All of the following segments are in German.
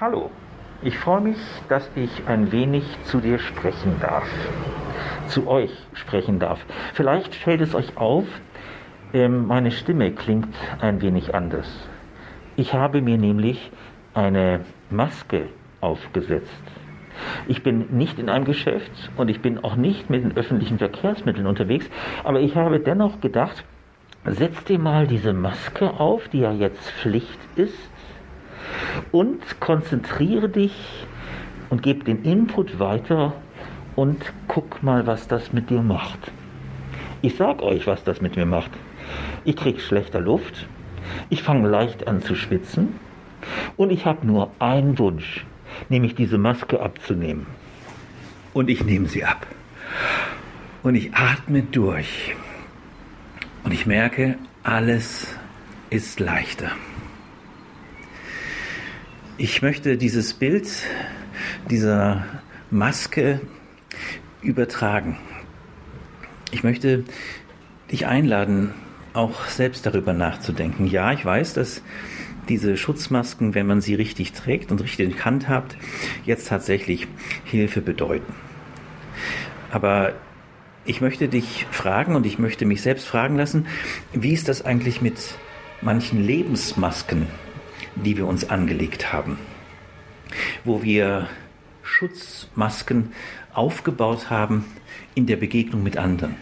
Hallo, ich freue mich, dass ich ein wenig zu dir sprechen darf. Zu euch sprechen darf. Vielleicht fällt es euch auf, ähm, meine Stimme klingt ein wenig anders. Ich habe mir nämlich eine Maske aufgesetzt. Ich bin nicht in einem Geschäft und ich bin auch nicht mit den öffentlichen Verkehrsmitteln unterwegs, aber ich habe dennoch gedacht, setz dir mal diese Maske auf, die ja jetzt Pflicht ist, und konzentriere dich und gib den Input weiter und guck mal, was das mit dir macht. Ich sag euch, was das mit mir macht. Ich krieg schlechter Luft, ich fange leicht an zu schwitzen und ich habe nur einen Wunsch nämlich diese Maske abzunehmen. Und ich nehme sie ab. Und ich atme durch. Und ich merke, alles ist leichter. Ich möchte dieses Bild dieser Maske übertragen. Ich möchte dich einladen, auch selbst darüber nachzudenken. Ja, ich weiß, dass diese Schutzmasken, wenn man sie richtig trägt und richtig handhabt, jetzt tatsächlich Hilfe bedeuten. Aber ich möchte dich fragen und ich möchte mich selbst fragen lassen, wie ist das eigentlich mit manchen Lebensmasken, die wir uns angelegt haben, wo wir Schutzmasken aufgebaut haben in der Begegnung mit anderen,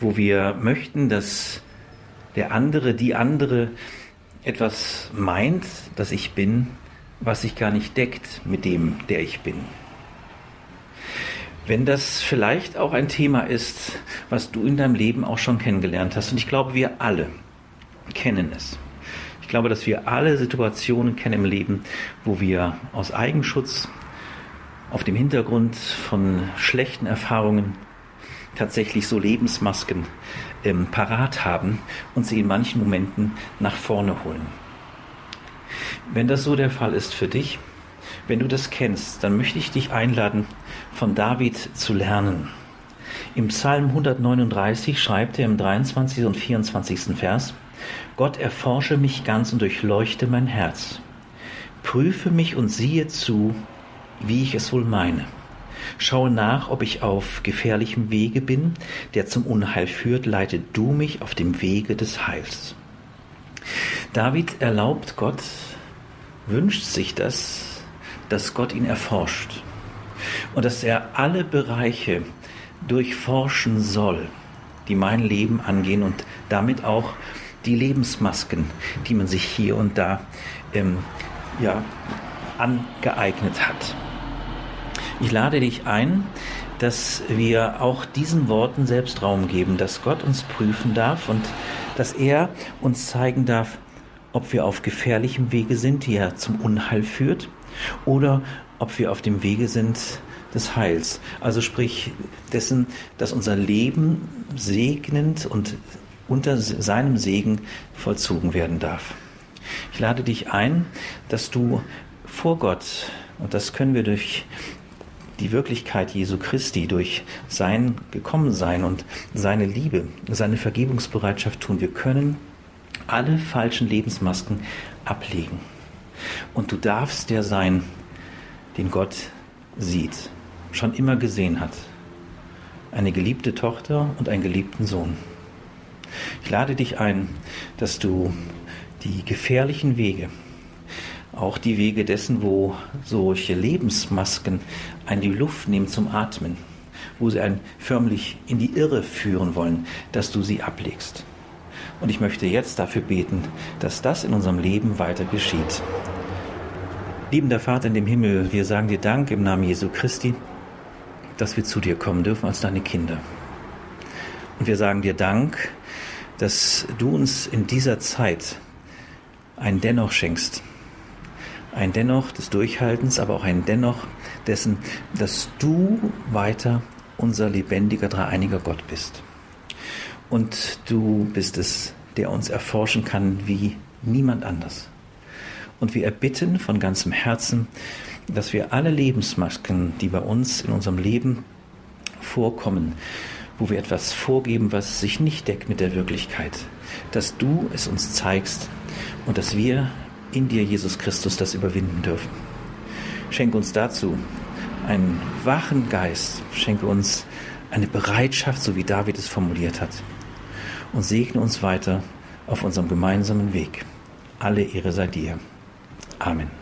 wo wir möchten, dass der andere, die andere etwas meint, dass ich bin, was sich gar nicht deckt mit dem, der ich bin. Wenn das vielleicht auch ein Thema ist, was du in deinem Leben auch schon kennengelernt hast, und ich glaube, wir alle kennen es. Ich glaube, dass wir alle Situationen kennen im Leben, wo wir aus Eigenschutz auf dem Hintergrund von schlechten Erfahrungen tatsächlich so Lebensmasken ähm, parat haben und sie in manchen Momenten nach vorne holen. Wenn das so der Fall ist für dich, wenn du das kennst, dann möchte ich dich einladen, von David zu lernen. Im Psalm 139 schreibt er im 23. und 24. Vers, Gott erforsche mich ganz und durchleuchte mein Herz. Prüfe mich und siehe zu, wie ich es wohl meine. Schaue nach, ob ich auf gefährlichem Wege bin, der zum Unheil führt, leite du mich auf dem Wege des Heils. David erlaubt Gott, wünscht sich das, dass Gott ihn erforscht und dass er alle Bereiche durchforschen soll, die mein Leben angehen und damit auch die Lebensmasken, die man sich hier und da ähm, ja, angeeignet hat. Ich lade dich ein, dass wir auch diesen Worten selbst Raum geben, dass Gott uns prüfen darf und dass er uns zeigen darf, ob wir auf gefährlichem Wege sind, die er zum Unheil führt, oder ob wir auf dem Wege sind des Heils. Also sprich dessen, dass unser Leben segnend und unter seinem Segen vollzogen werden darf. Ich lade dich ein, dass du vor Gott, und das können wir durch die Wirklichkeit Jesu Christi durch sein Gekommensein und seine Liebe, seine Vergebungsbereitschaft tun. Wir können alle falschen Lebensmasken ablegen. Und du darfst der sein, den Gott sieht, schon immer gesehen hat. Eine geliebte Tochter und einen geliebten Sohn. Ich lade dich ein, dass du die gefährlichen Wege, auch die Wege dessen, wo solche Lebensmasken einen die Luft nehmen zum Atmen, wo sie einen förmlich in die Irre führen wollen, dass du sie ablegst. Und ich möchte jetzt dafür beten, dass das in unserem Leben weiter geschieht. Liebender Vater in dem Himmel, wir sagen dir Dank im Namen Jesu Christi, dass wir zu dir kommen dürfen als deine Kinder. Und wir sagen dir Dank, dass du uns in dieser Zeit ein Dennoch schenkst, ein Dennoch des Durchhaltens, aber auch ein Dennoch dessen, dass du weiter unser lebendiger, dreieiniger Gott bist. Und du bist es, der uns erforschen kann wie niemand anders. Und wir erbitten von ganzem Herzen, dass wir alle Lebensmasken, die bei uns in unserem Leben vorkommen, wo wir etwas vorgeben, was sich nicht deckt mit der Wirklichkeit, dass du es uns zeigst und dass wir in dir, Jesus Christus, das überwinden dürfen. Schenke uns dazu einen wachen Geist, schenke uns eine Bereitschaft, so wie David es formuliert hat, und segne uns weiter auf unserem gemeinsamen Weg. Alle Ehre sei dir. Amen.